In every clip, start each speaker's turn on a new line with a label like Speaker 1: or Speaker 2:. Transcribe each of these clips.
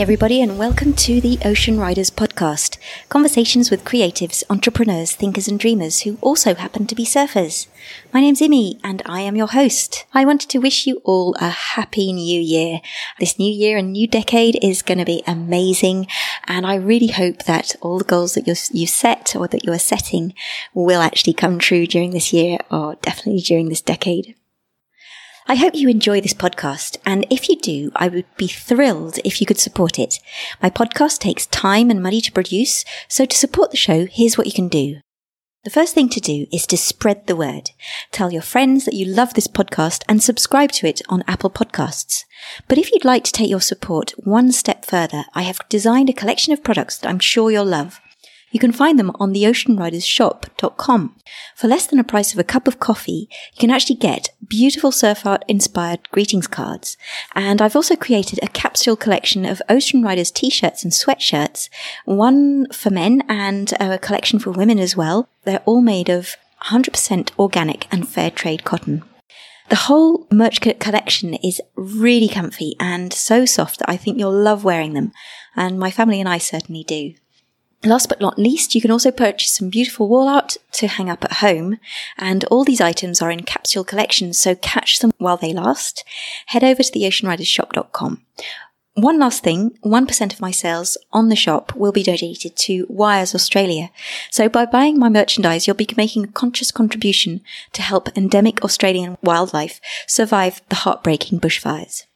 Speaker 1: Everybody, and welcome to the Ocean Riders podcast conversations with creatives, entrepreneurs, thinkers, and dreamers who also happen to be surfers. My name's Imi, and I am your host. I wanted to wish you all a happy new year. This new year and new decade is going to be amazing, and I really hope that all the goals that you set or that you are setting will actually come true during this year or definitely during this decade. I hope you enjoy this podcast, and if you do, I would be thrilled if you could support it. My podcast takes time and money to produce, so to support the show, here's what you can do. The first thing to do is to spread the word. Tell your friends that you love this podcast and subscribe to it on Apple Podcasts. But if you'd like to take your support one step further, I have designed a collection of products that I'm sure you'll love. You can find them on the oceanridershop.com. For less than a price of a cup of coffee, you can actually get beautiful surf art inspired greetings cards. And I've also created a capsule collection of Ocean Riders t-shirts and sweatshirts, one for men and a collection for women as well. They're all made of 100% organic and fair trade cotton. The whole merch collection is really comfy and so soft that I think you'll love wearing them. And my family and I certainly do. Last but not least, you can also purchase some beautiful wall art to hang up at home. And all these items are in capsule collections, so catch them while they last. Head over to theoceanridershop.com. One last thing, 1% of my sales on the shop will be donated to Wires Australia. So by buying my merchandise, you'll be making a conscious contribution to help endemic Australian wildlife survive the heartbreaking bushfires.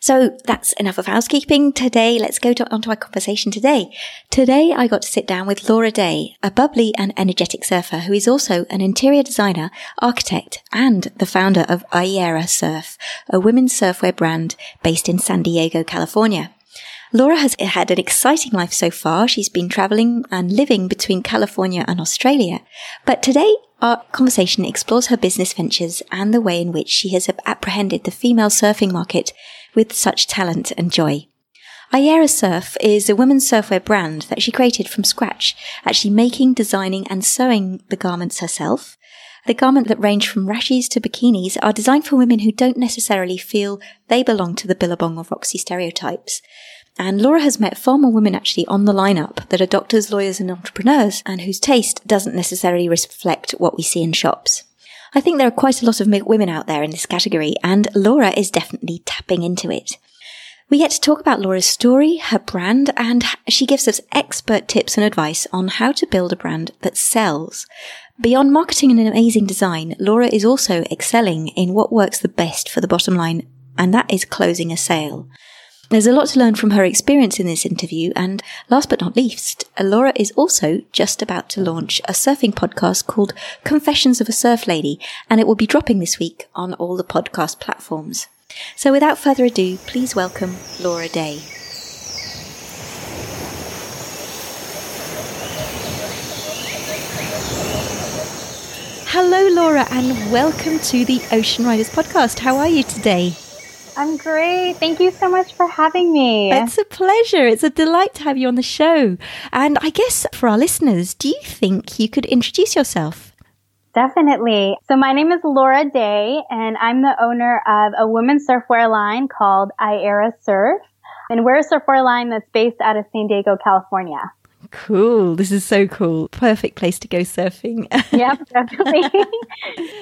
Speaker 1: So that's enough of housekeeping. Today, let's go to, on to our conversation today. Today, I got to sit down with Laura Day, a bubbly and energetic surfer who is also an interior designer, architect, and the founder of Iaera Surf, a women's surfwear brand based in San Diego, California. Laura has had an exciting life so far. She's been traveling and living between California and Australia. But today, our conversation explores her business ventures and the way in which she has apprehended the female surfing market with such talent and joy. Iaera Surf is a women's surfwear brand that she created from scratch, actually making, designing and sewing the garments herself. The garment that range from rashies to bikinis are designed for women who don't necessarily feel they belong to the Billabong or Roxy stereotypes. And Laura has met far more women actually on the lineup that are doctors, lawyers and entrepreneurs and whose taste doesn't necessarily reflect what we see in shops. I think there are quite a lot of women out there in this category, and Laura is definitely tapping into it. We get to talk about Laura's story, her brand, and she gives us expert tips and advice on how to build a brand that sells. Beyond marketing and an amazing design, Laura is also excelling in what works the best for the bottom line, and that is closing a sale. There's a lot to learn from her experience in this interview, and last but not least, Laura is also just about to launch a surfing podcast called Confessions of a Surf Lady, and it will be dropping this week on all the podcast platforms. So without further ado, please welcome Laura Day. Hello, Laura, and welcome to the Ocean Riders podcast. How are you today?
Speaker 2: I'm great. Thank you so much for having me.
Speaker 1: It's a pleasure. It's a delight to have you on the show. And I guess for our listeners, do you think you could introduce yourself?
Speaker 2: Definitely. So my name is Laura Day and I'm the owner of a women's surfwear line called Iaera Surf. And we're a surfwear line that's based out of San Diego, California.
Speaker 1: Cool. This is so cool. Perfect place to go surfing.
Speaker 2: yep, definitely.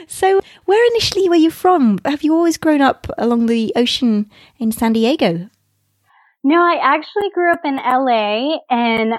Speaker 1: so, where initially were you from? Have you always grown up along the ocean in San Diego?
Speaker 2: No, I actually grew up in LA and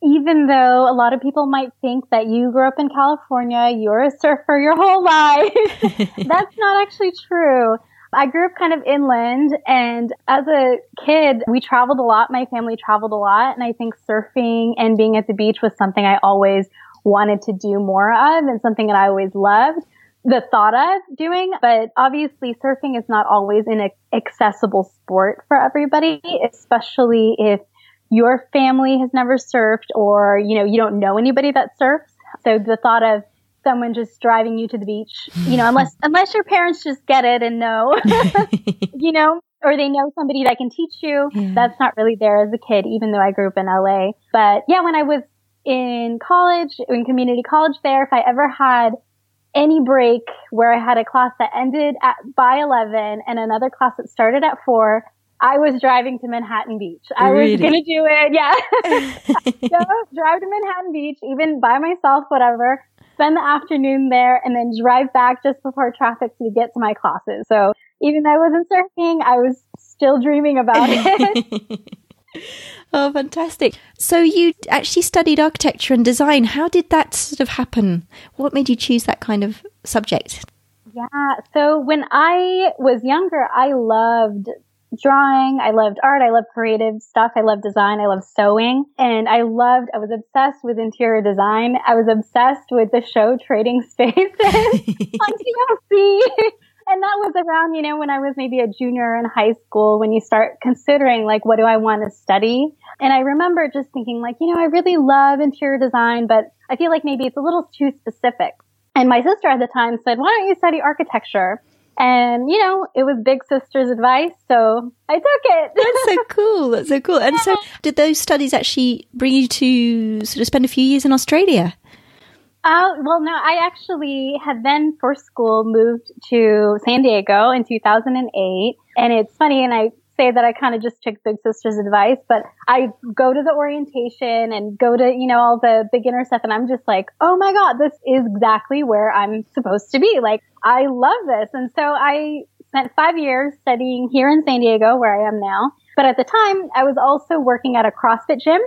Speaker 2: even though a lot of people might think that you grew up in California, you're a surfer your whole life, that's not actually true. I grew up kind of inland and as a kid, we traveled a lot. My family traveled a lot. And I think surfing and being at the beach was something I always wanted to do more of and something that I always loved the thought of doing. But obviously surfing is not always an accessible sport for everybody, especially if your family has never surfed or, you know, you don't know anybody that surfs. So the thought of someone just driving you to the beach, you know, unless, unless your parents just get it and know, you know, or they know somebody that can teach you. Yeah. That's not really there as a kid, even though I grew up in LA. But yeah, when I was in college, in community college there, if I ever had any break where I had a class that ended at by 11 and another class that started at four, I was driving to Manhattan Beach. I
Speaker 1: really?
Speaker 2: was going to do it. Yeah. so drive to Manhattan Beach, even by myself, whatever, spend the afternoon there and then drive back just before traffic to get to my classes. So even though I wasn't surfing, I was still dreaming about it.
Speaker 1: oh, fantastic. So you actually studied architecture and design. How did that sort of happen? What made you choose that kind of subject?
Speaker 2: Yeah. So when I was younger, I loved drawing. I loved art. I loved creative stuff. I loved design. I loved sewing. And I loved, I was obsessed with interior design. I was obsessed with the show Trading Spaces on TLC. And that was around, you know, when I was maybe a junior in high school, when you start considering like, what do I want to study? And I remember just thinking like, you know, I really love interior design, but I feel like maybe it's a little too specific. And my sister at the time said, why don't you study architecture? And, you know, it was big sister's advice. So I took it.
Speaker 1: That's so cool. That's so cool. And so did those studies actually bring you to sort of spend a few years in Australia?
Speaker 2: Uh, well, no, I actually had then for school moved to San Diego in 2008. And it's funny, and I say that I kind of just took Big Sister's advice, but I go to the orientation and go to, you know, all the beginner stuff and I'm just like, oh my God, this is exactly where I'm supposed to be. Like, I love this. And so I spent five years studying here in San Diego where I am now. But at the time, I was also working at a CrossFit gym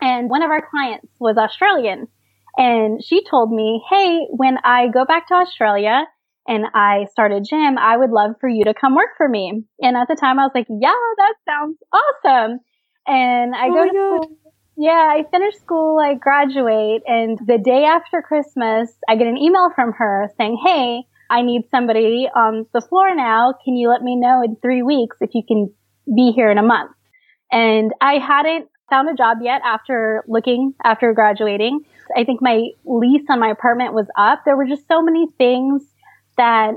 Speaker 2: and one of our clients was Australian. And she told me, Hey, when I go back to Australia, and I start a gym, I would love for you to come work for me. And at the time I was like, yeah, that sounds awesome. And I
Speaker 1: oh
Speaker 2: go to school. Yeah, I finish school, I graduate, and the day after Christmas, I get an email from her saying, Hey, I need somebody on the floor now. Can you let me know in three weeks if you can be here in a month? And I hadn't found a job yet after looking, after graduating. I think my lease on my apartment was up. There were just so many things that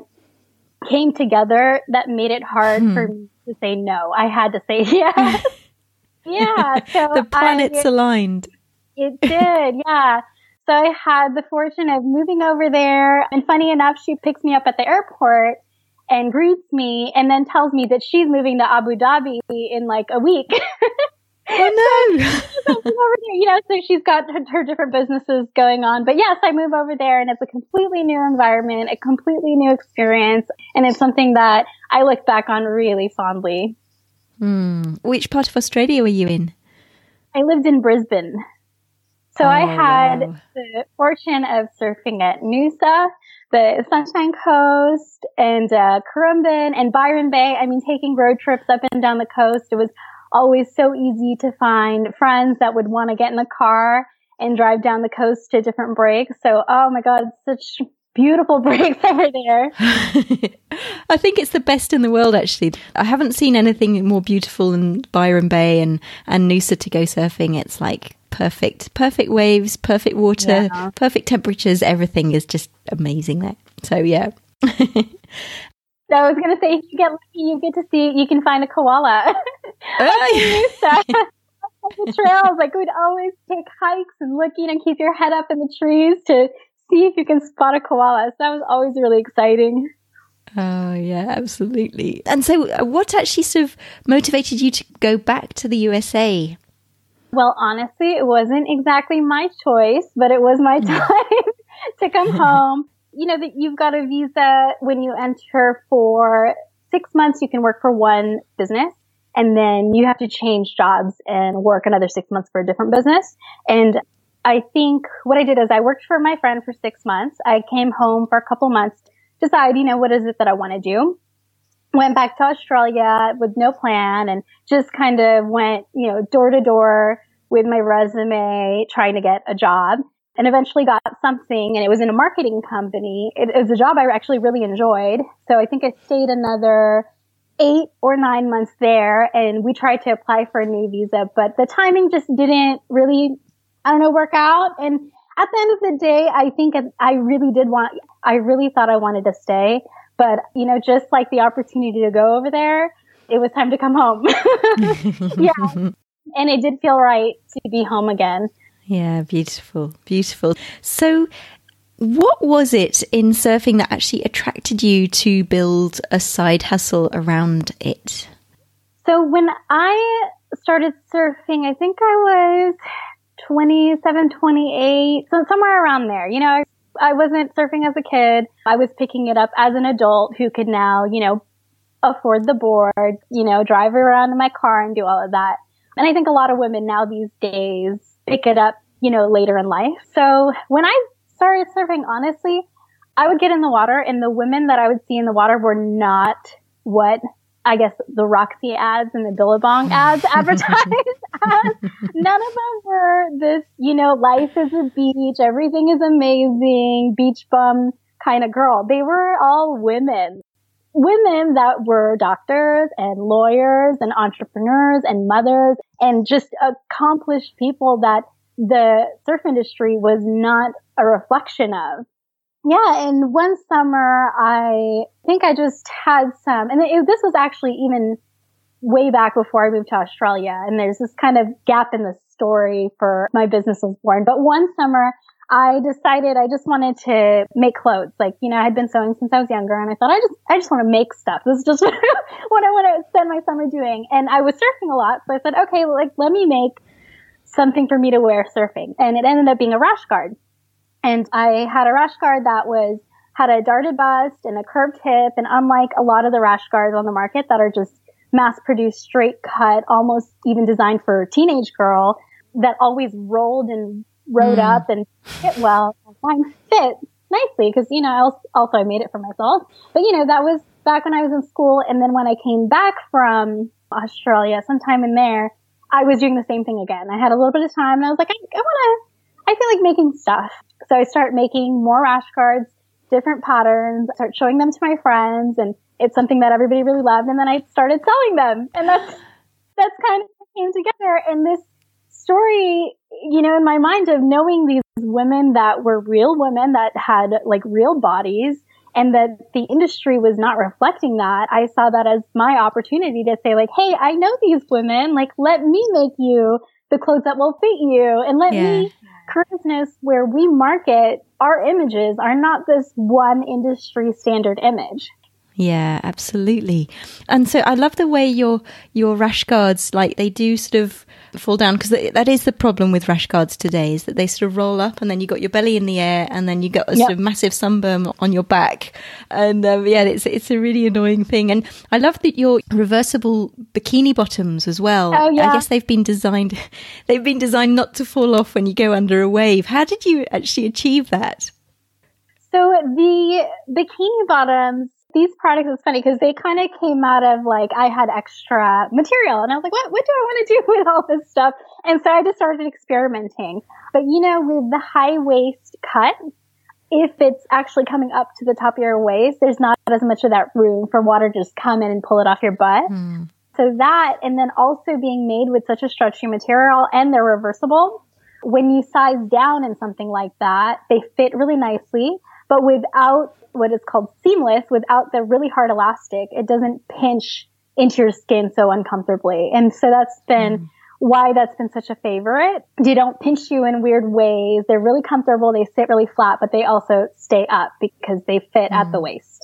Speaker 2: came together that made it hard hmm. for me to say no. I had to say yes. yeah.
Speaker 1: So the planets I, aligned.
Speaker 2: It did. Yeah. So I had the fortune of moving over there. And funny enough, she picks me up at the airport and greets me and then tells me that she's moving to Abu Dhabi in like a week.
Speaker 1: Oh no!
Speaker 2: you know, so she's got her, her, different businesses going on. But yes, I move over there and it's a completely new environment, a completely new experience. And it's something that I look back on really fondly.
Speaker 1: Hmm. Which part of Australia were you in?
Speaker 2: I lived in Brisbane. So oh, I had wow. the fortune of surfing at Noosa, the Sunshine Coast, and uh, Currumbin and Byron Bay. I mean, taking road trips up and down the coast. It was always so easy to find friends that would want to get in the car and drive down the coast to different breaks. So, oh my God, such beautiful breaks over there.
Speaker 1: I think it's the best in the world, actually. I haven't seen anything more beautiful than Byron Bay and, and Noosa to go surfing. It's like perfect, perfect waves, perfect water, yeah. perfect temperatures. Everything is just amazing there. So, yeah.
Speaker 2: So I was going to say, if you get lucky, you get to see, you can find a koala. Oh, the trails, like we'd always take hikes and looking and keep your head up in the trees to see if you can spot a koala. So that was always really exciting.
Speaker 1: Oh, yeah, absolutely. And so, uh, what actually sort of motivated you to go back to the USA?
Speaker 2: Well, honestly, it wasn't exactly my choice, but it was my time to come home you know that you've got a visa when you enter for six months, you can work for one business and then you have to change jobs and work another six months for a different business. And I think what I did is I worked for my friend for six months. I came home for a couple months, decide, you know, what is it that I want to do? Went back to Australia with no plan and just kind of went, you know, door to door with my resume, trying to get a job and eventually got something and it was in a marketing company. It, it was a job I actually really enjoyed. So I think I stayed another eight or nine months there and we tried to apply for a new visa, but the timing just didn't really, I don't know, work out. And at the end of the day, I think I really did want, I really thought I wanted to stay, but you know, just like the opportunity to go over there, it was time to come home. yeah. And it did feel right to be home again.
Speaker 1: Yeah, beautiful, beautiful. So, what was it in surfing that actually attracted you to build a side hustle around it?
Speaker 2: So when I started surfing, I think I was 27, 28, so somewhere around there. You know, I, I wasn't surfing as a kid. I was picking it up as an adult who could now, you know, afford the board, you know, drive around in my car and do all of that. And I think a lot of women now these days pick it up, you know, later in life. So when I started surfing, honestly, I would get in the water and the women that I would see in the water were not what I guess the Roxy ads and the Billabong ads advertised as. None of them were this, you know, life is a beach, everything is amazing, beach bum kind of girl. They were all women. Women that were doctors and lawyers and entrepreneurs and mothers and just accomplished people that the surf industry was not a reflection of. Yeah, and one summer I think I just had some, and it, this was actually even way back before I moved to Australia. And there's this kind of gap in the story for my business was born. But one summer I decided I just wanted to make clothes. Like, you know, I had been sewing since I was younger and I thought I just, I just want to make stuff. This is just what I want to spend my summer doing. And I was surfing a lot. So I said, okay, like, let me make something for me to wear surfing. And it ended up being a rash guard. And I had a rash guard that was, had a darted bust and a curved hip. And unlike a lot of the rash guards on the market that are just mass produced, straight cut, almost even designed for a teenage girl that always rolled and rode mm. up and fit well, mine fit nicely because, you know, also I made it for myself. But, you know, that was back when I was in school. And then when I came back from Australia, sometime in there, I was doing the same thing again. I had a little bit of time and I was like, I, I want to I feel like making stuff. So I start making more rash guards, different patterns, start showing them to my friends and it's something that everybody really loved. And then I started selling them and that's, that's kind of came together. And this story, you know, in my mind of knowing these women that were real women that had like real bodies and that the industry was not reflecting that, I saw that as my opportunity to say like, Hey, I know these women, like, let me make you the clothes that will fit you and let yeah. me Curiousness where we market our images are not this one industry standard image.
Speaker 1: Yeah, absolutely. And so I love the way your your rash guards like they do sort of fall down because that is the problem with rash guards today is that they sort of roll up and then you got your belly in the air and then you got a yep. sort of massive sunburn on your back and um, yeah it's it's a really annoying thing and I love that your reversible bikini bottoms as well.
Speaker 2: Oh, yeah.
Speaker 1: I guess they've been designed they've been designed not to fall off when you go under a wave. How did you actually achieve that?
Speaker 2: So the bikini bottoms these products is funny because they kind of came out of like I had extra material and I was like, what, what do I want to do with all this stuff? And so I just started experimenting. But you know, with the high waist cut, if it's actually coming up to the top of your waist, there's not as much of that room for water to just come in and pull it off your butt. Mm. So that, and then also being made with such a stretchy material and they're reversible. When you size down in something like that, they fit really nicely, but without what is called seamless without the really hard elastic. It doesn't pinch into your skin so uncomfortably. And so that's been mm. why that's been such a favorite. They don't pinch you in weird ways. They're really comfortable. They sit really flat, but they also stay up because they fit mm. at the mm. waist.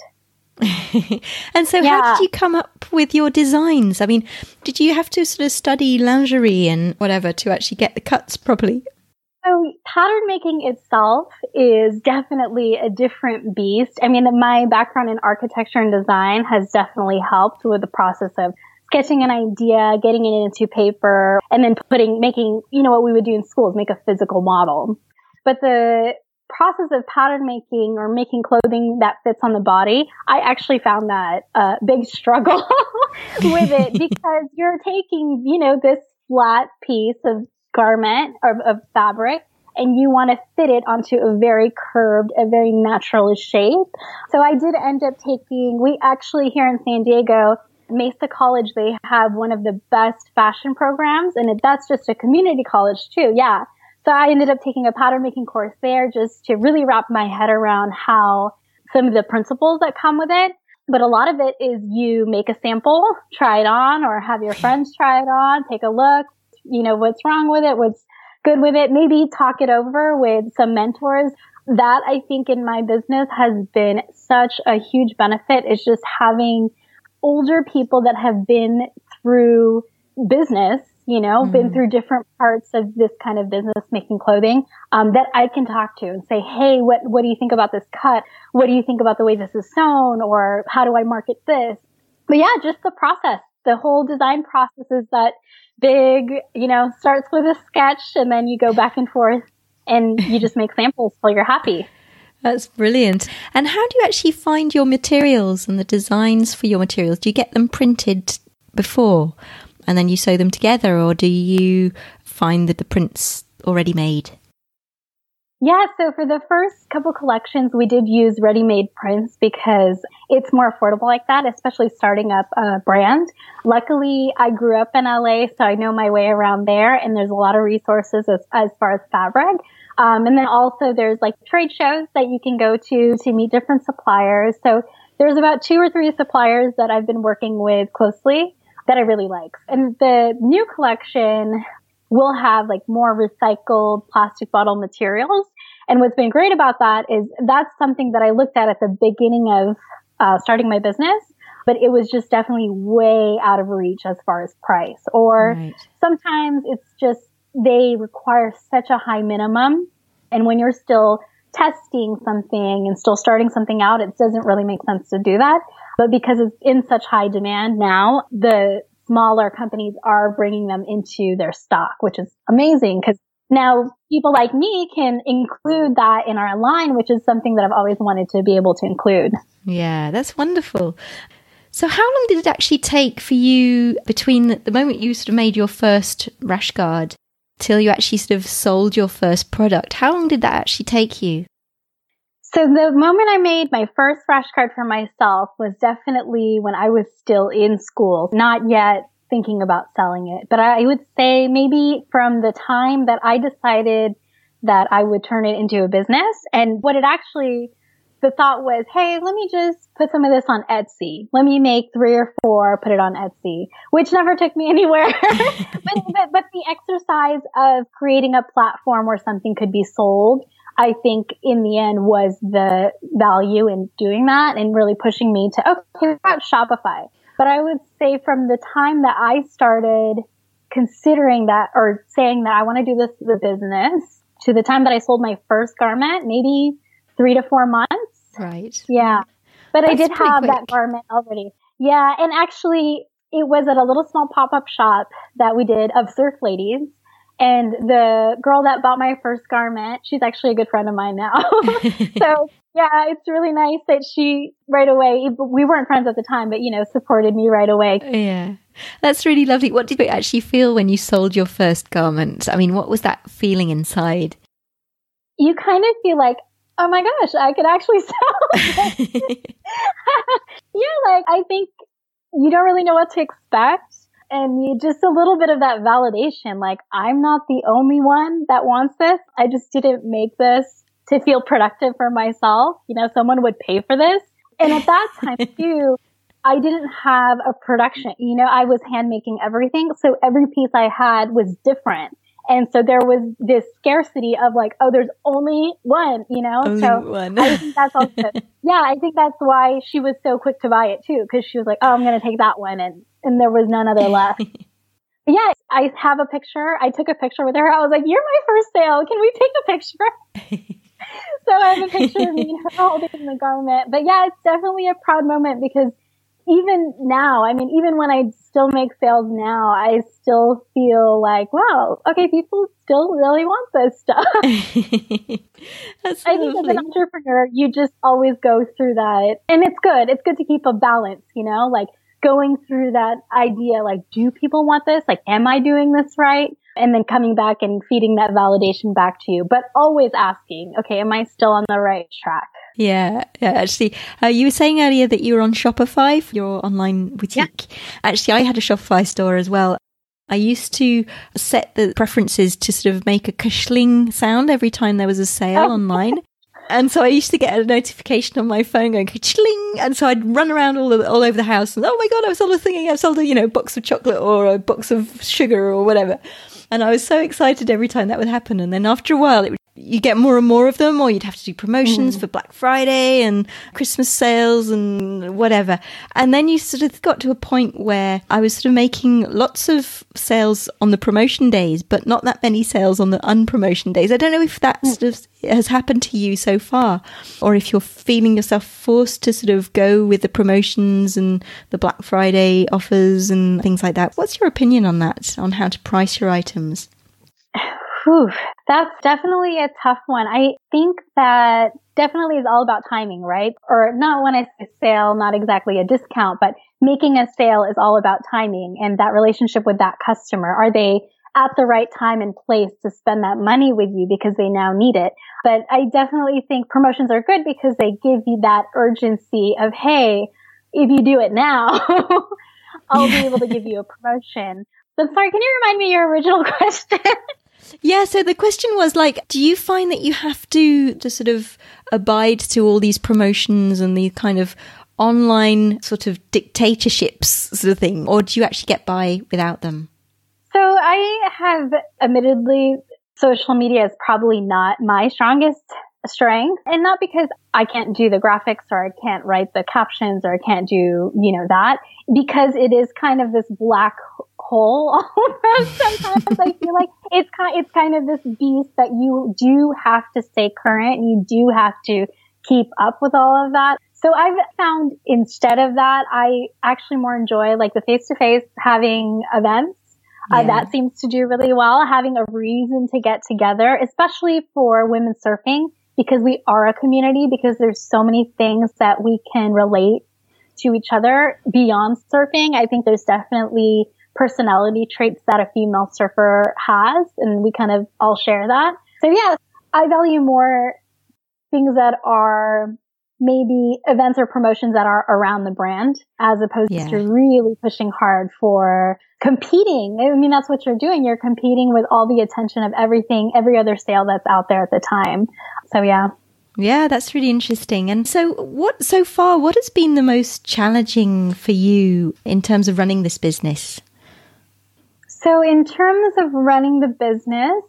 Speaker 1: and so yeah. how did you come up with your designs? I mean, did you have to sort of study lingerie and whatever to actually get the cuts properly?
Speaker 2: So pattern making itself is definitely a different beast. I mean, my background in architecture and design has definitely helped with the process of sketching an idea, getting it into paper, and then putting, making, you know, what we would do in schools, make a physical model. But the process of pattern making or making clothing that fits on the body, I actually found that a big struggle with it because you're taking, you know, this flat piece of garment of, of fabric and you want to fit it onto a very curved, a very natural shape. So I did end up taking, we actually here in San Diego, Mesa College, they have one of the best fashion programs and that's just a community college too. Yeah. So I ended up taking a pattern making course there just to really wrap my head around how some of the principles that come with it. But a lot of it is you make a sample, try it on or have your friends try it on, take a look, you know, what's wrong with it, what's good with it, maybe talk it over with some mentors. That I think in my business has been such a huge benefit is just having older people that have been through business, you know, mm. been through different parts of this kind of business making clothing, um, that I can talk to and say, Hey, what, what do you think about this cut? What do you think about the way this is sewn? Or how do I market this? But yeah, just the process, the whole design process is that big, you know, starts with a sketch and then you go back and forth and you just make samples till you're happy.
Speaker 1: That's brilliant. And how do you actually find your materials and the designs for your materials? Do you get them printed before and then you sew them together, or do you find that the prints already made?
Speaker 2: Yeah, so for the first couple collections, we did use ready-made prints because it's more affordable like that, especially starting up a brand. Luckily, I grew up in LA, so I know my way around there, and there's a lot of resources as, as far as fabric. Um, and then also there's like trade shows that you can go to to meet different suppliers. So there's about two or three suppliers that I've been working with closely that I really like. And the new collection will have like more recycled plastic bottle materials. And what's been great about that is that's something that I looked at at the beginning of uh, starting my business, but it was just definitely way out of reach as far as price. Or right. sometimes it's just they require such a high minimum. And when you're still testing something and still starting something out, it doesn't really make sense to do that. But because it's in such high demand now, the smaller companies are bringing them into their stock, which is amazing because now people like me can include that in our line, which is something that I've always wanted to be able to include.
Speaker 1: Yeah, that's wonderful. So, how long did it actually take for you between the moment you sort of made your first rash guard till you actually sort of sold your first product? How long did that actually take you?
Speaker 2: So the moment I made my first rash guard for myself was definitely when I was still in school, not yet thinking about selling it. But I would say maybe from the time that I decided that I would turn it into a business and what it actually the thought was, hey, let me just put some of this on Etsy. Let me make three or four, put it on Etsy, which never took me anywhere. but, but, but the exercise of creating a platform where something could be sold, I think in the end was the value in doing that and really pushing me to, okay, about Shopify. But I would say from the time that I started considering that or saying that I want to do this as a business to the time that I sold my first garment, maybe three to four months.
Speaker 1: Right.
Speaker 2: Yeah. But That's I did have quick. that garment already. Yeah. And actually, it was at a little small pop up shop that we did of surf ladies. And the girl that bought my first garment, she's actually a good friend of mine now. so yeah, it's really nice that she right away, we weren't friends at the time, but you know, supported me right away.
Speaker 1: Yeah. That's really lovely. What did you actually feel when you sold your first garment? I mean, what was that feeling inside?
Speaker 2: You kind of feel like, oh my gosh, I could actually sell. yeah, like I think you don't really know what to expect. And you just a little bit of that validation, like I'm not the only one that wants this. I just didn't make this to feel productive for myself. You know, someone would pay for this. And at that time too, I didn't have a production. You know, I was hand making everything. So every piece I had was different. And so there was this scarcity of like, oh, there's only one, you know?
Speaker 1: Only
Speaker 2: so
Speaker 1: one.
Speaker 2: I think that's also, yeah, I think that's why she was so quick to buy it too. Cause she was like, oh, I'm going to take that one. And, and there was none other left. but yeah, I have a picture. I took a picture with her. I was like, you're my first sale. Can we take a picture? so I have a picture of me and her holding the garment. But yeah, it's definitely a proud moment because even now, I mean, even when I still make sales now, I still feel like, wow, okay, people still really want this stuff. I think as an entrepreneur, you just always go through that. And it's good. It's good to keep a balance, you know, like going through that idea, like, do people want this? Like, am I doing this right? And then coming back and feeding that validation back to you, but always asking, okay, am I still on the right track?
Speaker 1: Yeah, yeah. Actually, uh, you were saying earlier that you were on Shopify for your online boutique. Yeah. Actually, I had a Shopify store as well. I used to set the preferences to sort of make a kashling sound every time there was a sale oh. online. And so I used to get a notification on my phone going chling, and so I'd run around all the, all over the house and oh my god, I've sold a thing, I've sold a you know box of chocolate or a box of sugar or whatever, and I was so excited every time that would happen. And then after a while, it would you get more and more of them, or you'd have to do promotions mm. for Black Friday and Christmas sales and whatever. And then you sort of got to a point where I was sort of making lots of sales on the promotion days, but not that many sales on the unpromotion days. I don't know if that mm. sort of has happened to you so far, or if you're feeling yourself forced to sort of go with the promotions and the Black Friday offers and things like that. What's your opinion on that, on how to price your items?
Speaker 2: Whew, that's definitely a tough one. I think that definitely is all about timing, right? Or not when I say sale, not exactly a discount, but making a sale is all about timing and that relationship with that customer. Are they at the right time and place to spend that money with you because they now need it? But I definitely think promotions are good because they give you that urgency of, hey, if you do it now, I'll be able to give you a promotion. But sorry, can you remind me your original question?
Speaker 1: Yeah, so the question was like, do you find that you have to to sort of abide to all these promotions and these kind of online sort of dictatorships sort of thing, or do you actually get by without them?
Speaker 2: So I have admittedly social media is probably not my strongest strength and not because I can't do the graphics or I can't write the captions or I can't do, you know, that because it is kind of this black hole almost sometimes. I feel like it's kind it's kind of this beast that you do have to stay current. You do have to keep up with all of that. So I've found instead of that I actually more enjoy like the face to face having events. Uh, yeah. uh, that seems to do really well. Having a reason to get together especially for women surfing because we are a community because there's so many things that we can relate to each other beyond surfing. I think there's definitely personality traits that a female surfer has, and we kind of all share that. So yeah, I value more things that are maybe events or promotions that are around the brand as opposed yeah. to really pushing hard for competing. I mean, that's what you're doing. You're competing with all the attention of everything, every other sale that's out there at the time. So yeah.
Speaker 1: Yeah, that's really interesting. And so, what so far? What has been the most challenging for you in terms of running this business?
Speaker 2: So, in terms of running the business,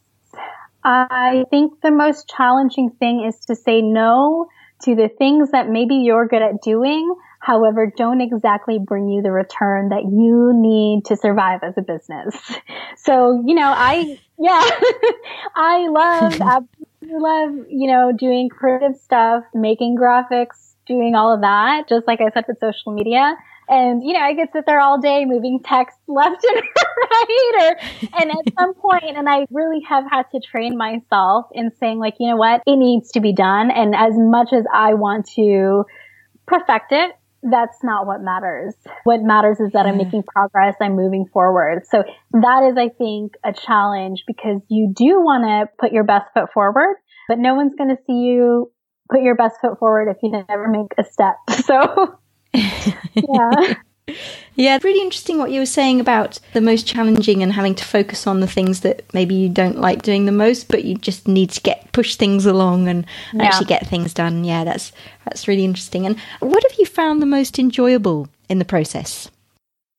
Speaker 2: I think the most challenging thing is to say no to the things that maybe you're good at doing, however, don't exactly bring you the return that you need to survive as a business. So, you know, I, yeah, I love absolutely love, you know, doing creative stuff, making graphics, doing all of that, just like I said with social media. And, you know, I could sit there all day moving text left and right. Or, and at some point, and I really have had to train myself in saying, like, you know what, it needs to be done. And as much as I want to perfect it, that's not what matters. What matters is that I'm hmm. making progress, I'm moving forward. So that is, I think, a challenge because you do want to put your best foot forward, but no one's going to see you put your best foot forward if you never make a step. So, yeah.
Speaker 1: Yeah, really interesting what you were saying about the most challenging and having to focus on the things that maybe you don't like doing the most, but you just need to get push things along and yeah. actually get things done. Yeah, that's that's really interesting. And what have you found the most enjoyable in the process?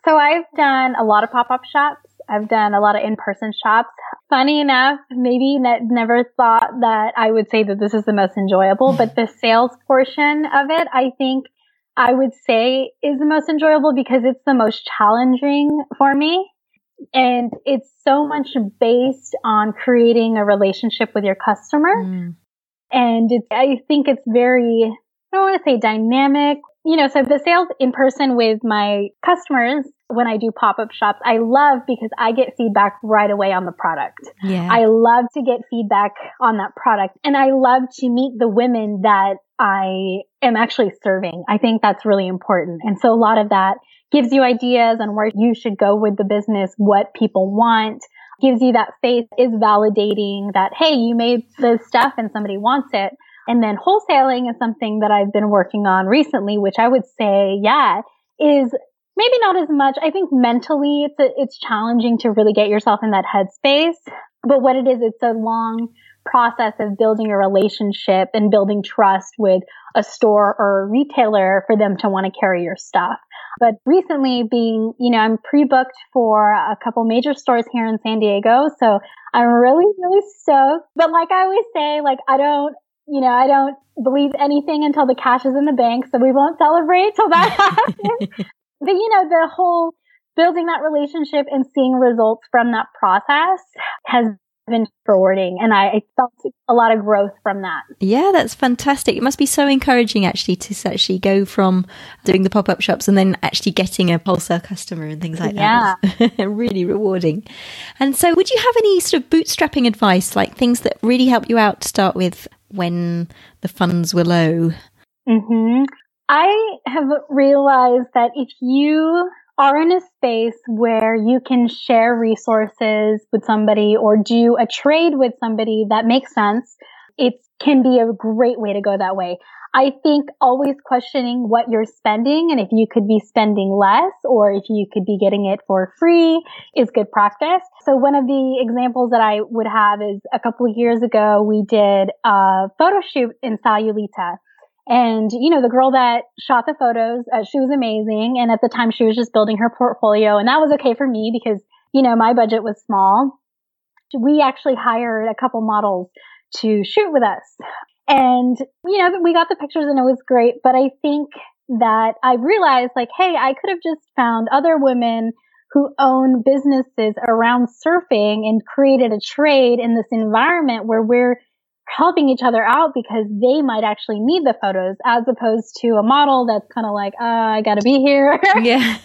Speaker 2: So I've done a lot of pop up shops. I've done a lot of in person shops. Funny enough, maybe ne- never thought that I would say that this is the most enjoyable, but the sales portion of it, I think I would say is the most enjoyable because it's the most challenging for me. And it's so much based on creating a relationship with your customer. Mm. And it's, I think it's very, I don't want to say dynamic. You know, so the sales in person with my customers when I do pop up shops, I love because I get feedback right away on the product. Yeah. I love to get feedback on that product and I love to meet the women that I am actually serving. I think that's really important. And so a lot of that gives you ideas on where you should go with the business, what people want, gives you that faith is validating that, hey, you made this stuff and somebody wants it. And then wholesaling is something that I've been working on recently, which I would say, yeah, is maybe not as much. I think mentally it's a, it's challenging to really get yourself in that headspace. But what it is, it's a long process of building a relationship and building trust with a store or a retailer for them to want to carry your stuff. But recently being, you know, I'm pre-booked for a couple major stores here in San Diego. So I'm really, really stoked. But like I always say, like I don't, you know, I don't believe anything until the cash is in the bank. So we won't celebrate till that happens. But you know, the whole building that relationship and seeing results from that process has been rewarding and I, I, felt a lot of growth from that.
Speaker 1: Yeah, that's fantastic. It must be so encouraging actually to actually go from doing the pop-up shops and then actually getting a wholesale customer and things like
Speaker 2: yeah.
Speaker 1: that. really rewarding. And so would you have any sort of bootstrapping advice, like things that really help you out to start with when the funds were low?
Speaker 2: Mm-hmm. I have realized that if you are in a space where you can share resources with somebody or do a trade with somebody that makes sense, it can be a great way to go that way. I think always questioning what you're spending and if you could be spending less or if you could be getting it for free is good practice. So one of the examples that I would have is a couple of years ago, we did a photo shoot in Sayulita and, you know, the girl that shot the photos, uh, she was amazing. And at the time she was just building her portfolio. And that was okay for me because, you know, my budget was small. We actually hired a couple models to shoot with us. And, you know, we got the pictures and it was great. But I think that I realized like, hey, I could have just found other women who own businesses around surfing and created a trade in this environment where we're helping each other out because they might actually need the photos as opposed to a model that's kind of like, uh, I gotta be here.
Speaker 1: Yeah.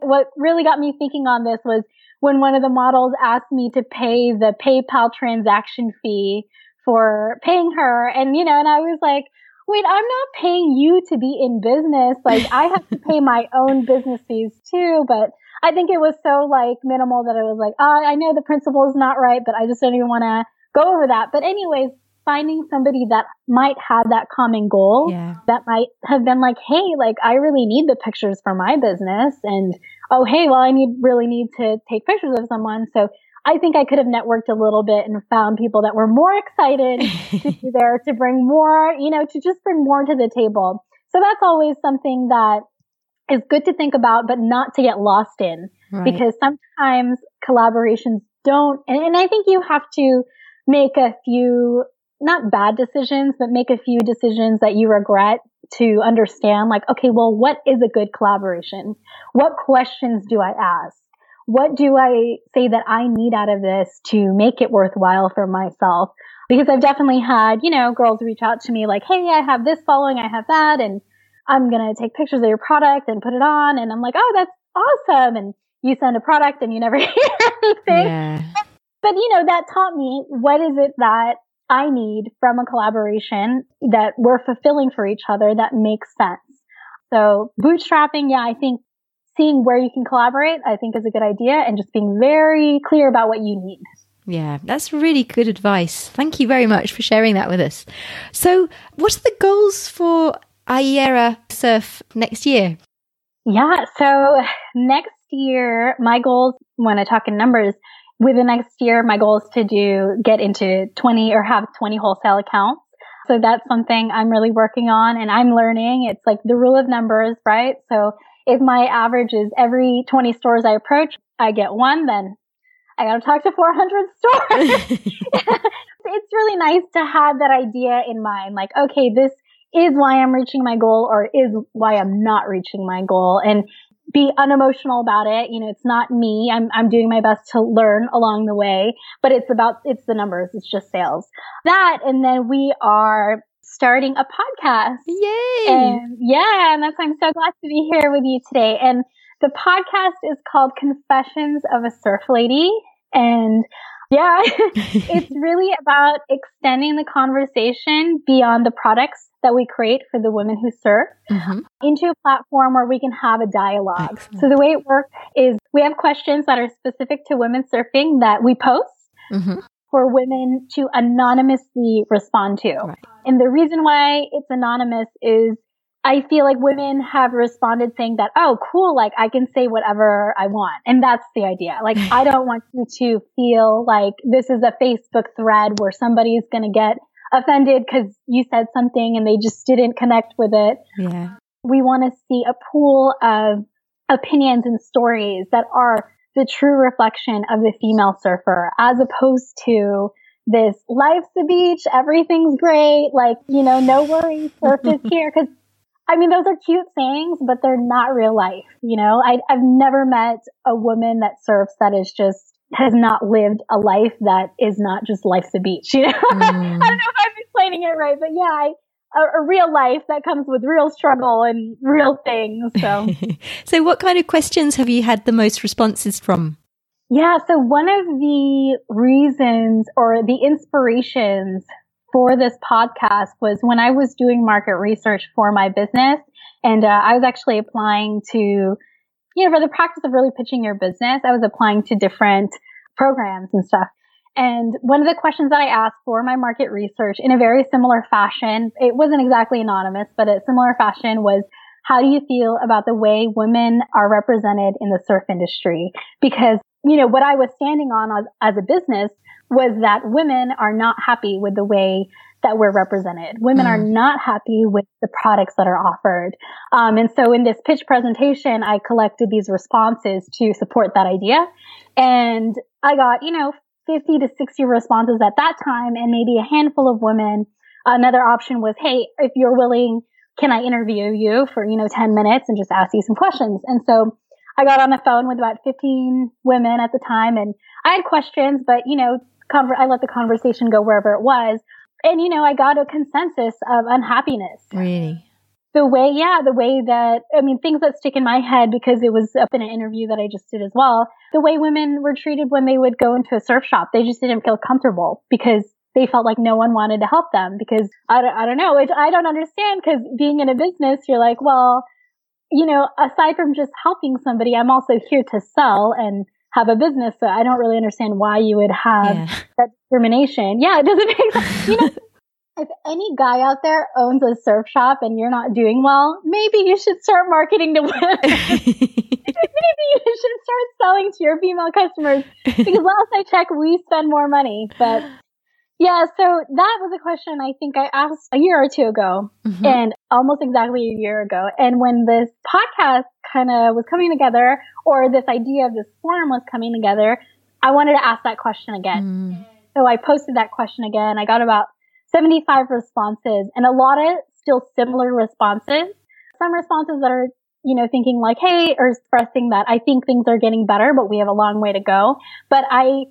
Speaker 2: what really got me thinking on this was when one of the models asked me to pay the PayPal transaction fee for paying her. And, you know, and I was like, wait, I'm not paying you to be in business. Like I have to pay my own business fees too. But I think it was so like minimal that I was like, oh, I know the principle is not right, but I just don't even want to go over that. But anyways, finding somebody that might have that common goal
Speaker 1: yeah.
Speaker 2: that might have been like, Hey, like I really need the pictures for my business. And oh, Hey, well, I need really need to take pictures of someone. So I think I could have networked a little bit and found people that were more excited to be there to bring more, you know, to just bring more to the table. So that's always something that is good to think about, but not to get lost in right. because sometimes collaborations don't, and, and I think you have to make a few not bad decisions, but make a few decisions that you regret to understand like, okay, well, what is a good collaboration? What questions do I ask? What do I say that I need out of this to make it worthwhile for myself? Because I've definitely had, you know, girls reach out to me like, Hey, I have this following. I have that. And I'm going to take pictures of your product and put it on. And I'm like, Oh, that's awesome. And you send a product and you never hear anything.
Speaker 1: Yeah.
Speaker 2: But you know, that taught me what is it that I need from a collaboration that we're fulfilling for each other that makes sense. So bootstrapping, yeah, I think seeing where you can collaborate, I think is a good idea and just being very clear about what you need.
Speaker 1: Yeah, that's really good advice. Thank you very much for sharing that with us. So, what are the goals for Iaera Surf next year?
Speaker 2: Yeah, so next year, my goals, when I talk in numbers, within next year, my goal is to do get into 20 or have 20 wholesale accounts. So that's something I'm really working on and I'm learning. It's like the rule of numbers, right? So if my average is every 20 stores I approach, I get one, then I got to talk to 400 stores. it's really nice to have that idea in mind. Like, okay, this is why I'm reaching my goal or is why I'm not reaching my goal. And be unemotional about it. You know, it's not me. I'm, I'm doing my best to learn along the way, but it's about, it's the numbers. It's just sales. That. And then we are starting a podcast.
Speaker 1: Yay.
Speaker 2: And yeah. And that's, why I'm so glad to be here with you today. And the podcast is called Confessions of a Surf Lady. And yeah, it's really about extending the conversation beyond the products that we create for the women who surf mm-hmm. into a platform where we can have a dialogue. Excellent. So the way it works is we have questions that are specific to women surfing that we post. Mm-hmm. For women to anonymously respond to. Right. And the reason why it's anonymous is I feel like women have responded saying that, oh, cool, like I can say whatever I want. And that's the idea. Like, I don't want you to feel like this is a Facebook thread where somebody's going to get offended because you said something and they just didn't connect with it.
Speaker 1: Yeah.
Speaker 2: We want to see a pool of opinions and stories that are the true reflection of the female surfer as opposed to this life's the beach, everything's great, like, you know, no worries, surf is here. Cause I mean, those are cute sayings, but they're not real life. You know, I, I've never met a woman that surfs that is just has not lived a life that is not just life's a beach. You know, mm. I don't know if I'm explaining it right, but yeah, I, a, a, real life that comes with real struggle and real things. So,
Speaker 1: so what kind of questions have you had the most responses from?
Speaker 2: Yeah, so one of the reasons or the inspirations for this podcast was when I was doing market research for my business, and uh, I was actually applying to, you know, for the practice of really pitching your business, I was applying to different programs and stuff. And one of the questions that I asked for my market research in a very similar fashion, it wasn't exactly anonymous, but a similar fashion was, how do you feel about the way women are represented in the surf industry? Because, you know, what I was standing on as, as a business was that women are not happy with the way that we're represented. Women mm. are not happy with the products that are offered. Um, and so in this pitch presentation, I collected these responses to support that idea. And I got, you know, 50 to 60 responses at that time and maybe a handful of women. Another option was, Hey, if you're willing, can I interview you for, you know, 10 minutes and just ask you some questions? And so I got on the phone with about 15 women at the time and I had questions, but, you know, conver- I let the conversation go wherever it was. And, you know, I got a consensus of unhappiness.
Speaker 1: Really?
Speaker 2: the way, yeah, the way that, I mean, things that stick in my head because it was up in an interview that I just did as well. The way women were treated when they would go into a surf shop, they just didn't feel comfortable because they felt like no one wanted to help them because I don't, I don't know, which I don't understand because being in a business, you're like, well, you know, aside from just helping somebody, I'm also here to sell and have a business. So I don't really understand why you would have yeah. that discrimination. Yeah, it doesn't make sense. You know, if any guy out there owns a surf shop and you're not doing well, maybe you should start marketing to women. maybe you should start selling to your female customers because last I checked, we spend more money. But yeah, so that was a question I think I asked a year or two ago mm-hmm. and almost exactly a year ago. And when this podcast kind of was coming together or this idea of this forum was coming together, I wanted to ask that question again. Mm. So I posted that question again. I got about 75 responses and a lot of still similar responses. Some responses that are, you know, thinking like, hey, or expressing that I think things are getting better, but we have a long way to go. But I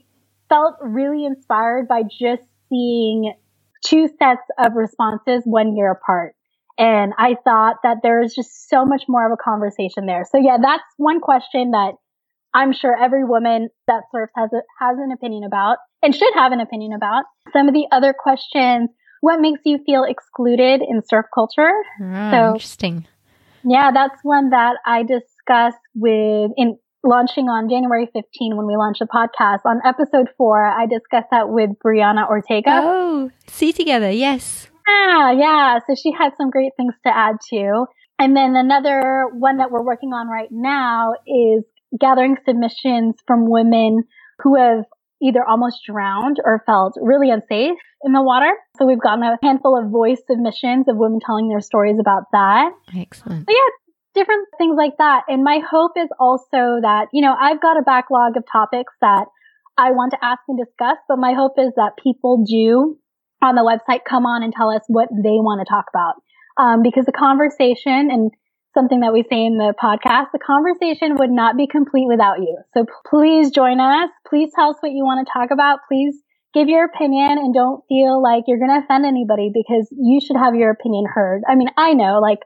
Speaker 2: felt really inspired by just seeing two sets of responses one year apart. And I thought that there is just so much more of a conversation there. So yeah, that's one question that I'm sure every woman that surfs has a, has an opinion about and should have an opinion about. Some of the other questions, what makes you feel excluded in surf culture?
Speaker 1: Oh, so, interesting.
Speaker 2: Yeah, that's one that I discussed with in launching on January 15 when we launched the podcast. On episode four, I discussed that with Brianna Ortega.
Speaker 1: Oh, see together, yes.
Speaker 2: Yeah, yeah. So she had some great things to add too. And then another one that we're working on right now is gathering submissions from women who have either almost drowned or felt really unsafe in the water. So we've gotten a handful of voice submissions of women telling their stories about that.
Speaker 1: Excellent.
Speaker 2: But yeah, different things like that. And my hope is also that, you know, I've got a backlog of topics that I want to ask and discuss, but my hope is that people do on the website come on and tell us what they want to talk about. Um, because the conversation and something that we say in the podcast, the conversation would not be complete without you. So please join us. Please tell us what you want to talk about. Please give your opinion and don't feel like you're going to offend anybody because you should have your opinion heard. I mean, I know like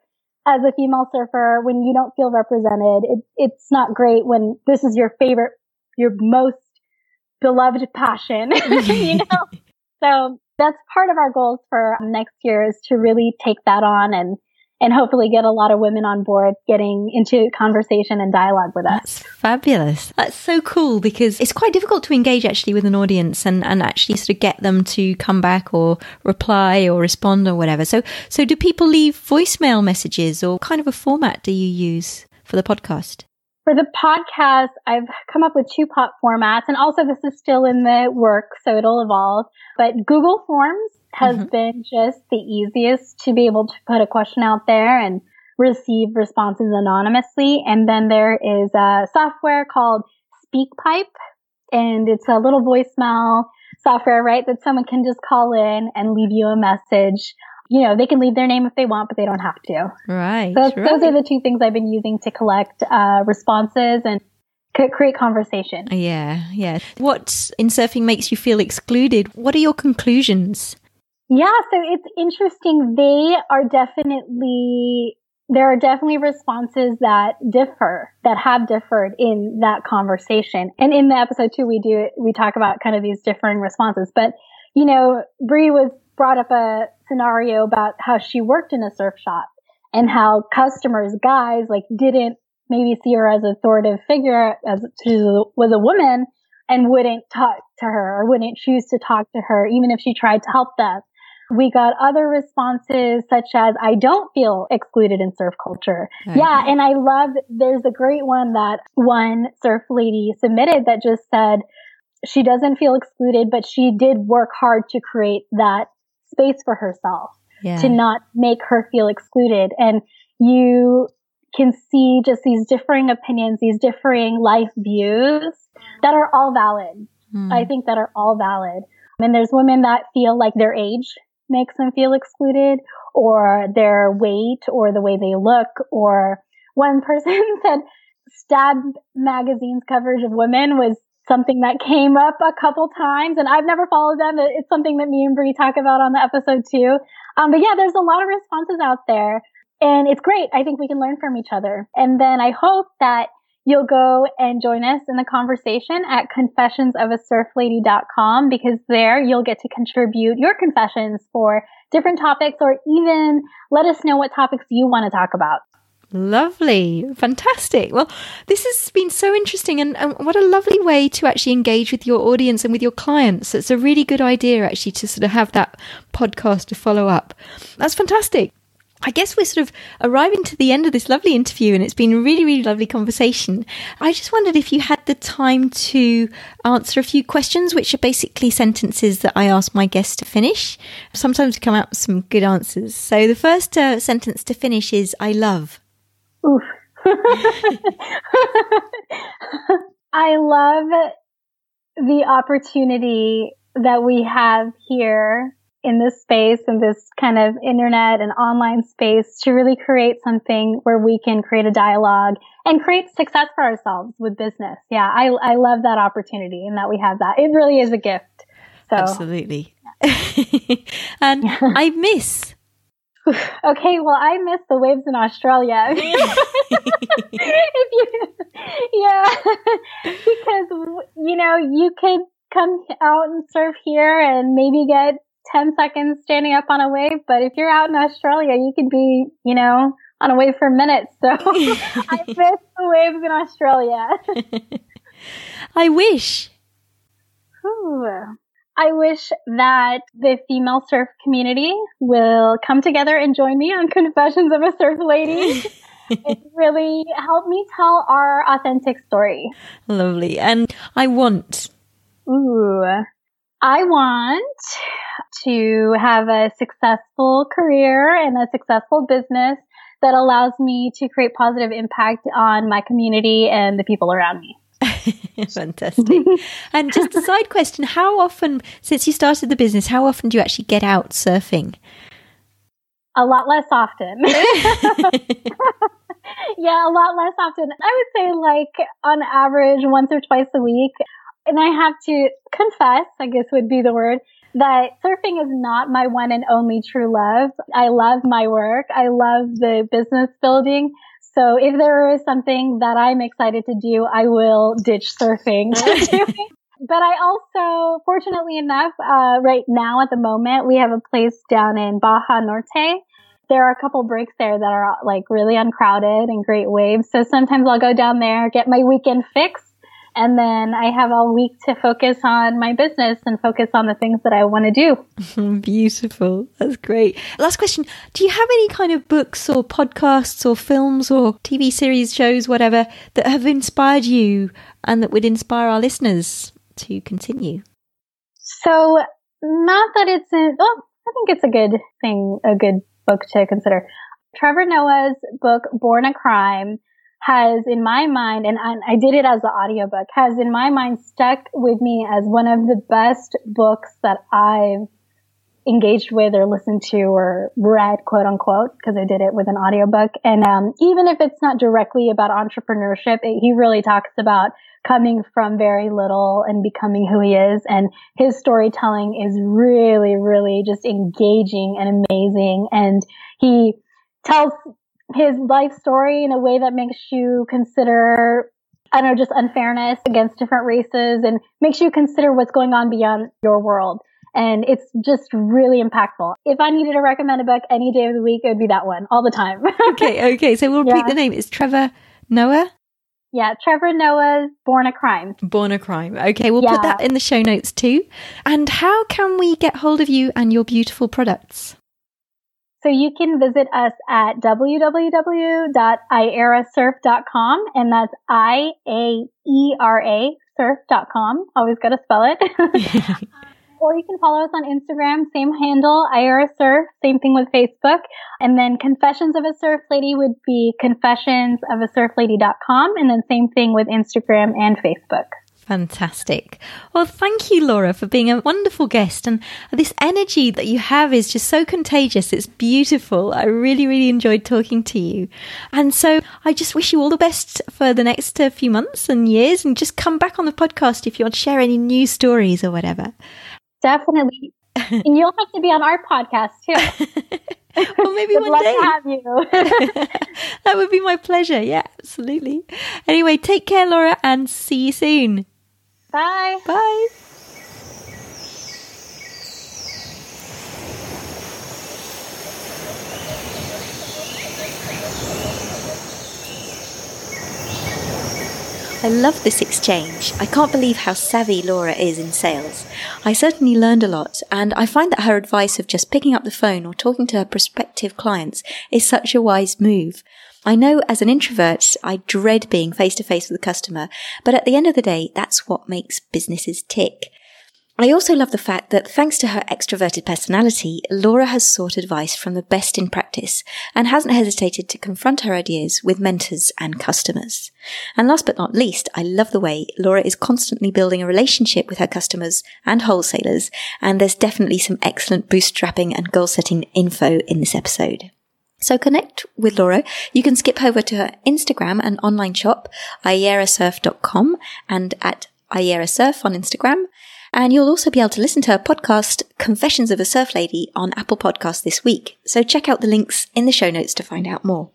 Speaker 2: as a female surfer, when you don't feel represented, it, it's not great when this is your favorite, your most beloved passion, you know? so that's part of our goals for next year is to really take that on and and hopefully get a lot of women on board getting into conversation and dialogue with us.
Speaker 1: That's fabulous. That's so cool because it's quite difficult to engage actually with an audience and, and actually sort of get them to come back or reply or respond or whatever. So, so do people leave voicemail messages or kind of a format do you use for the podcast?
Speaker 2: For the podcast, I've come up with two pot formats and also this is still in the work, so it'll evolve, but Google Forms has mm-hmm. been just the easiest to be able to put a question out there and receive responses anonymously. And then there is a software called SpeakPipe, and it's a little voicemail software, right? That someone can just call in and leave you a message. You know, they can leave their name if they want, but they don't have to.
Speaker 1: Right.
Speaker 2: So
Speaker 1: right.
Speaker 2: those are the two things I've been using to collect uh, responses and create conversation.
Speaker 1: Yeah, yeah. What in surfing makes you feel excluded? What are your conclusions?
Speaker 2: Yeah, so it's interesting. They are definitely there are definitely responses that differ, that have differed in that conversation. And in the episode too, we do, we talk about kind of these differing responses. But, you know, Bree was brought up a scenario about how she worked in a surf shop and how customers, guys, like didn't maybe see her as authoritative figure as she was a woman and wouldn't talk to her or wouldn't choose to talk to her, even if she tried to help them. We got other responses such as, I don't feel excluded in surf culture. Okay. Yeah. And I love, there's a great one that one surf lady submitted that just said she doesn't feel excluded, but she did work hard to create that space for herself yeah. to not make her feel excluded. And you can see just these differing opinions, these differing life views that are all valid. Mm. I think that are all valid. And there's women that feel like their age makes them feel excluded or their weight or the way they look or one person said stab magazine's coverage of women was something that came up a couple times and I've never followed them. It's something that me and Bree talk about on the episode too. Um, but yeah, there's a lot of responses out there and it's great. I think we can learn from each other. And then I hope that you'll go and join us in the conversation at confessionsofasurflady.com because there you'll get to contribute your confessions for different topics or even let us know what topics you want to talk about.
Speaker 1: Lovely. Fantastic. Well, this has been so interesting and, and, what a lovely way to actually engage with your audience and with your clients. It's a really good idea actually to sort of have that podcast to follow up. That's fantastic. I guess we're sort of arriving to the end of this lovely interview and it's been a really, really lovely conversation. I just wondered if you had the time to answer a few questions, which are basically sentences that I ask my guests to finish. Sometimes come out with some good answers. So the first uh, sentence to finish is I love.
Speaker 2: Oof. I love the opportunity that we have here in this space in this kind of internet and online space to really create something where we can create a dialogue and create success for ourselves with business. Yeah, I, I love that opportunity and that we have that. It really is a gift. So
Speaker 1: Absolutely. and I miss.
Speaker 2: Okay, well, I miss the waves in Australia. if you, yeah, because you know you could come out and surf here and maybe get 10 seconds standing up on a wave, but if you're out in Australia, you could be, you know, on a wave for minutes. So I miss the waves in Australia.
Speaker 1: I wish.
Speaker 2: Ooh. I wish that the female surf community will come together and join me on Confessions of a Surf Lady. it really helped me tell our authentic story.
Speaker 1: Lovely. And I want.
Speaker 2: Ooh. I want to have a successful career and a successful business that allows me to create positive impact on my community and the people around me.
Speaker 1: Fantastic. and just a side question how often, since you started the business, how often do you actually get out surfing?
Speaker 2: A lot less often. yeah, a lot less often. I would say, like, on average, once or twice a week. And I have to confess, I guess would be the word, that surfing is not my one and only true love. I love my work. I love the business building. So if there is something that I'm excited to do, I will ditch surfing But I also, fortunately enough, uh, right now at the moment, we have a place down in Baja Norte. There are a couple breaks there that are like really uncrowded and great waves. So sometimes I'll go down there, get my weekend fix, and then I have all week to focus on my business and focus on the things that I want to
Speaker 1: do. Beautiful. That's great. Last question. Do you have any kind of books or podcasts or films or TV series, shows, whatever, that have inspired you and that would inspire our listeners to continue?
Speaker 2: So, not that it's a, oh, I think it's a good thing, a good book to consider. Trevor Noah's book, Born a Crime, has in my mind, and I, I did it as an audiobook, has in my mind stuck with me as one of the best books that I've engaged with or listened to or read, quote unquote, because I did it with an audiobook. And um, even if it's not directly about entrepreneurship, it, he really talks about coming from very little and becoming who he is. And his storytelling is really, really just engaging and amazing. And he tells his life story in a way that makes you consider I don't know, just unfairness against different races and makes you consider what's going on beyond your world. And it's just really impactful. If I needed to recommend a book any day of the week, it would be that one all the time.
Speaker 1: okay, okay. So we'll repeat yeah. the name. It's Trevor Noah.
Speaker 2: Yeah, Trevor Noah's Born a Crime.
Speaker 1: Born a Crime. Okay, we'll yeah. put that in the show notes too. And how can we get hold of you and your beautiful products?
Speaker 2: So you can visit us at www.iaerasurf.com and that's I A E R A surf.com. Always got to spell it. or you can follow us on Instagram, same handle, Iaera Surf, same thing with Facebook. And then Confessions of a Surf Lady would be confessionsofasurflady.com and then same thing with Instagram and Facebook.
Speaker 1: Fantastic. Well, thank you, Laura, for being a wonderful guest. And this energy that you have is just so contagious. It's beautiful. I really, really enjoyed talking to you. And so I just wish you all the best for the next uh, few months and years. And just come back on the podcast if you want to share any new stories or whatever.
Speaker 2: Definitely. and you'll have to be on our podcast too.
Speaker 1: well, maybe one day.
Speaker 2: have you.
Speaker 1: that would be my pleasure. Yeah, absolutely. Anyway, take care, Laura, and see you soon.
Speaker 2: Bye.
Speaker 1: Bye. I love this exchange. I can't believe how savvy Laura is in sales. I certainly learned a lot, and I find that her advice of just picking up the phone or talking to her prospective clients is such a wise move. I know as an introvert, I dread being face to face with a customer, but at the end of the day, that's what makes businesses tick. I also love the fact that thanks to her extroverted personality, Laura has sought advice from the best in practice and hasn't hesitated to confront her ideas with mentors and customers. And last but not least, I love the way Laura is constantly building a relationship with her customers and wholesalers, and there's definitely some excellent bootstrapping and goal setting info in this episode. So connect with Laura. You can skip over to her Instagram and online shop, iaerasurf.com and at iaerasurf on Instagram. And you'll also be able to listen to her podcast, Confessions of a Surf Lady, on Apple Podcasts this week. So check out the links in the show notes to find out more.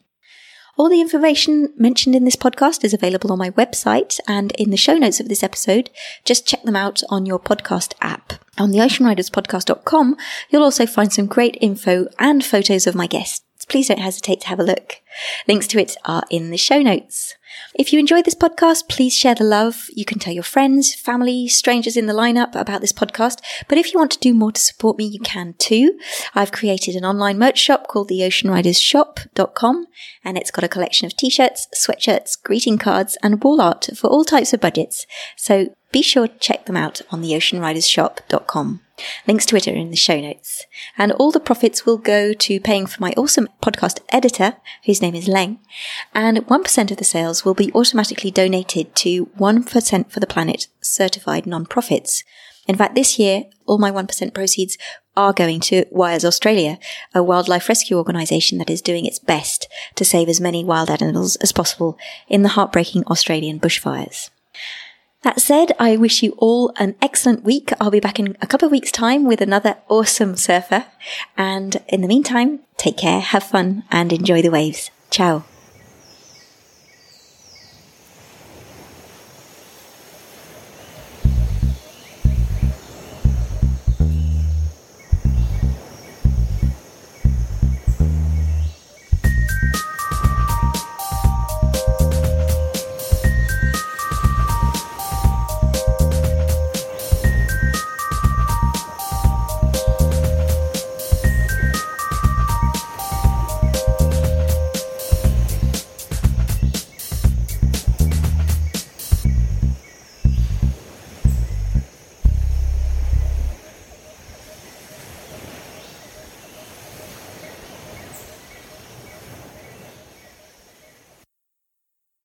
Speaker 1: All the information mentioned in this podcast is available on my website and in the show notes of this episode. Just check them out on your podcast app. On the oceanriderspodcast.com, you'll also find some great info and photos of my guests please don't hesitate to have a look. Links to it are in the show notes. If you enjoyed this podcast, please share the love. You can tell your friends, family, strangers in the lineup about this podcast. But if you want to do more to support me, you can too. I've created an online merch shop called the oceanridershop.com and it's got a collection of t-shirts, sweatshirts, greeting cards and wall art for all types of budgets. So be sure to check them out on the oceanridershop.com. Links to it are in the show notes. And all the profits will go to paying for my awesome podcast editor, whose name is Leng. And 1% of the sales will be automatically donated to 1% for the Planet certified non-profits. In fact, this year, all my 1% proceeds are going to Wires Australia, a wildlife rescue organisation that is doing its best to save as many wild animals as possible in the heartbreaking Australian bushfires. That said, I wish you all an excellent week. I'll be back in a couple of weeks' time with another awesome surfer. And in the meantime, take care, have fun, and enjoy the waves. Ciao.